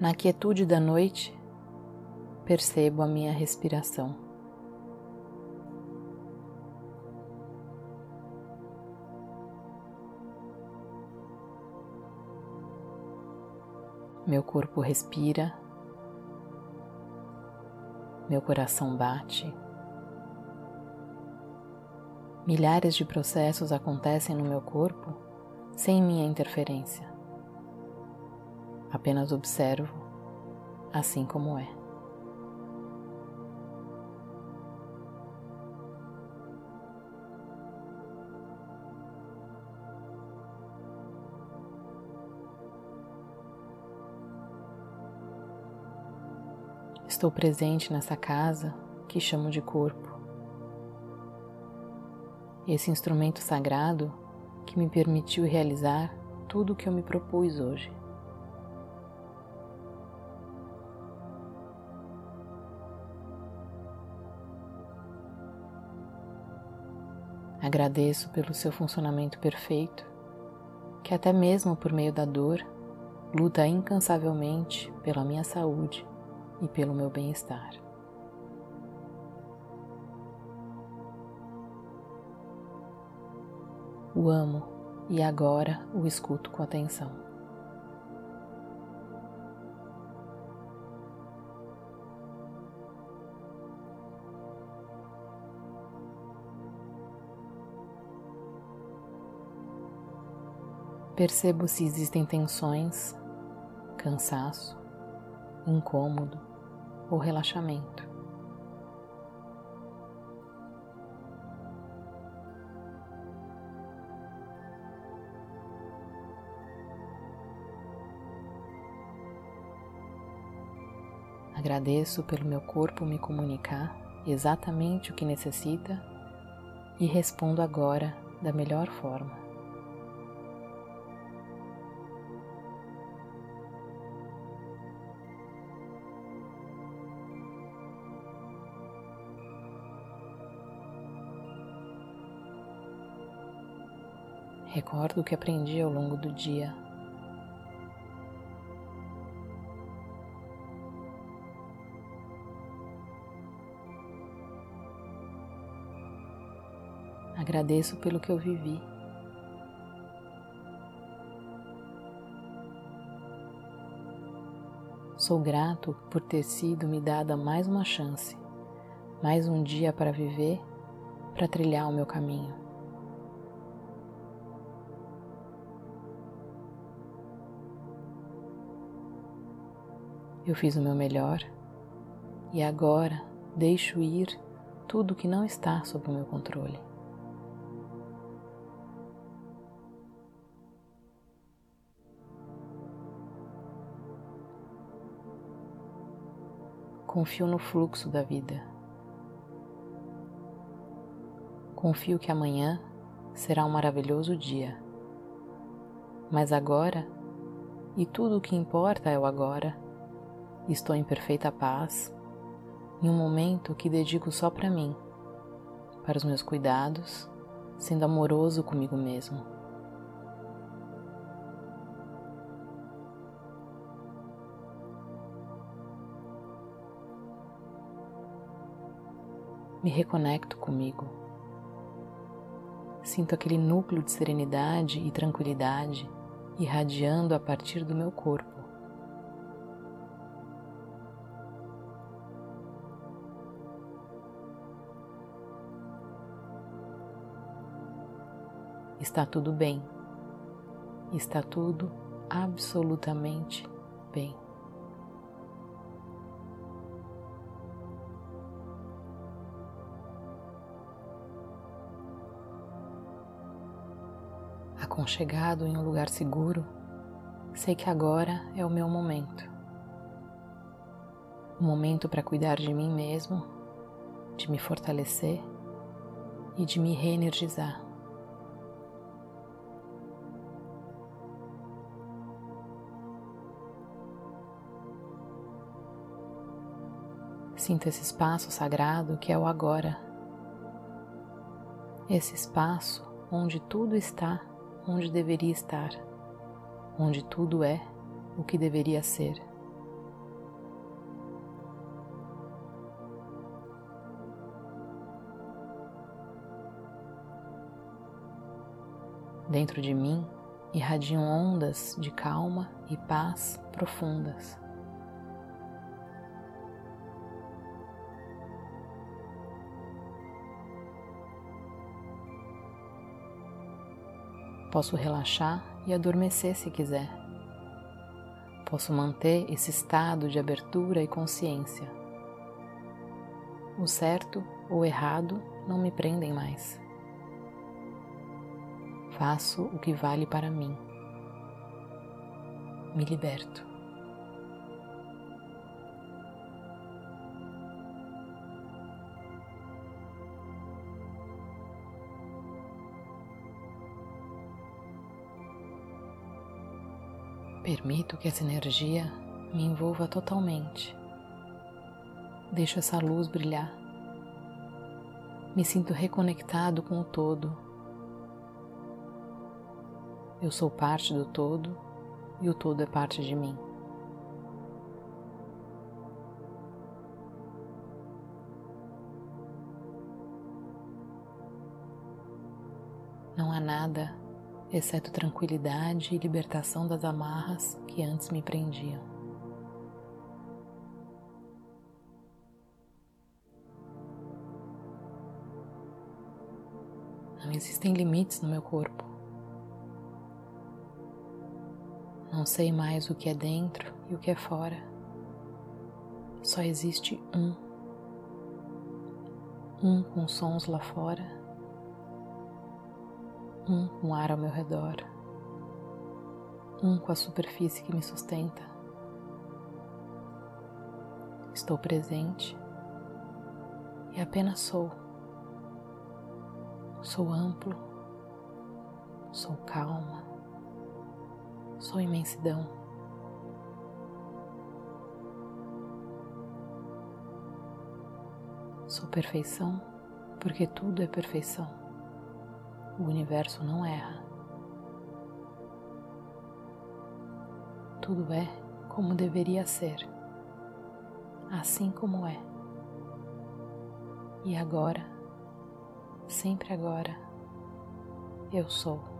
Na quietude da noite, percebo a minha respiração. Meu corpo respira, meu coração bate. Milhares de processos acontecem no meu corpo sem minha interferência. Apenas observo assim como é. Estou presente nessa casa que chamo de corpo. Esse instrumento sagrado que me permitiu realizar tudo o que eu me propus hoje. Agradeço pelo seu funcionamento perfeito, que até mesmo por meio da dor, luta incansavelmente pela minha saúde e pelo meu bem-estar. O amo e agora o escuto com atenção. Percebo se existem tensões, cansaço, incômodo ou relaxamento. Agradeço pelo meu corpo me comunicar exatamente o que necessita e respondo agora da melhor forma. Recordo o que aprendi ao longo do dia. Agradeço pelo que eu vivi. Sou grato por ter sido me dada mais uma chance, mais um dia para viver, para trilhar o meu caminho. Eu fiz o meu melhor e agora deixo ir tudo que não está sob o meu controle. Confio no fluxo da vida. Confio que amanhã será um maravilhoso dia. Mas agora, e tudo o que importa é o agora, Estou em perfeita paz, em um momento que dedico só para mim, para os meus cuidados, sendo amoroso comigo mesmo. Me reconecto comigo. Sinto aquele núcleo de serenidade e tranquilidade irradiando a partir do meu corpo. Está tudo bem. Está tudo absolutamente bem. Aconchegado em um lugar seguro, sei que agora é o meu momento. O momento para cuidar de mim mesmo, de me fortalecer e de me reenergizar. Sinta esse espaço sagrado que é o agora. Esse espaço onde tudo está onde deveria estar, onde tudo é o que deveria ser. Dentro de mim irradiam ondas de calma e paz profundas. Posso relaxar e adormecer se quiser. Posso manter esse estado de abertura e consciência. O certo ou errado não me prendem mais. Faço o que vale para mim. Me liberto. Permito que essa energia me envolva totalmente. Deixo essa luz brilhar. Me sinto reconectado com o todo eu sou parte do todo e o todo é parte de mim. Não há nada exceto tranquilidade e libertação das amarras que antes me prendiam. Não existem limites no meu corpo. Não sei mais o que é dentro e o que é fora. Só existe um. Um com sons lá fora. Um com ar ao meu redor. Um com a superfície que me sustenta. Estou presente e apenas sou. Sou amplo, sou calma, sou imensidão. Sou perfeição porque tudo é perfeição. O universo não erra. Tudo é como deveria ser, assim como é. E agora, sempre agora, eu sou.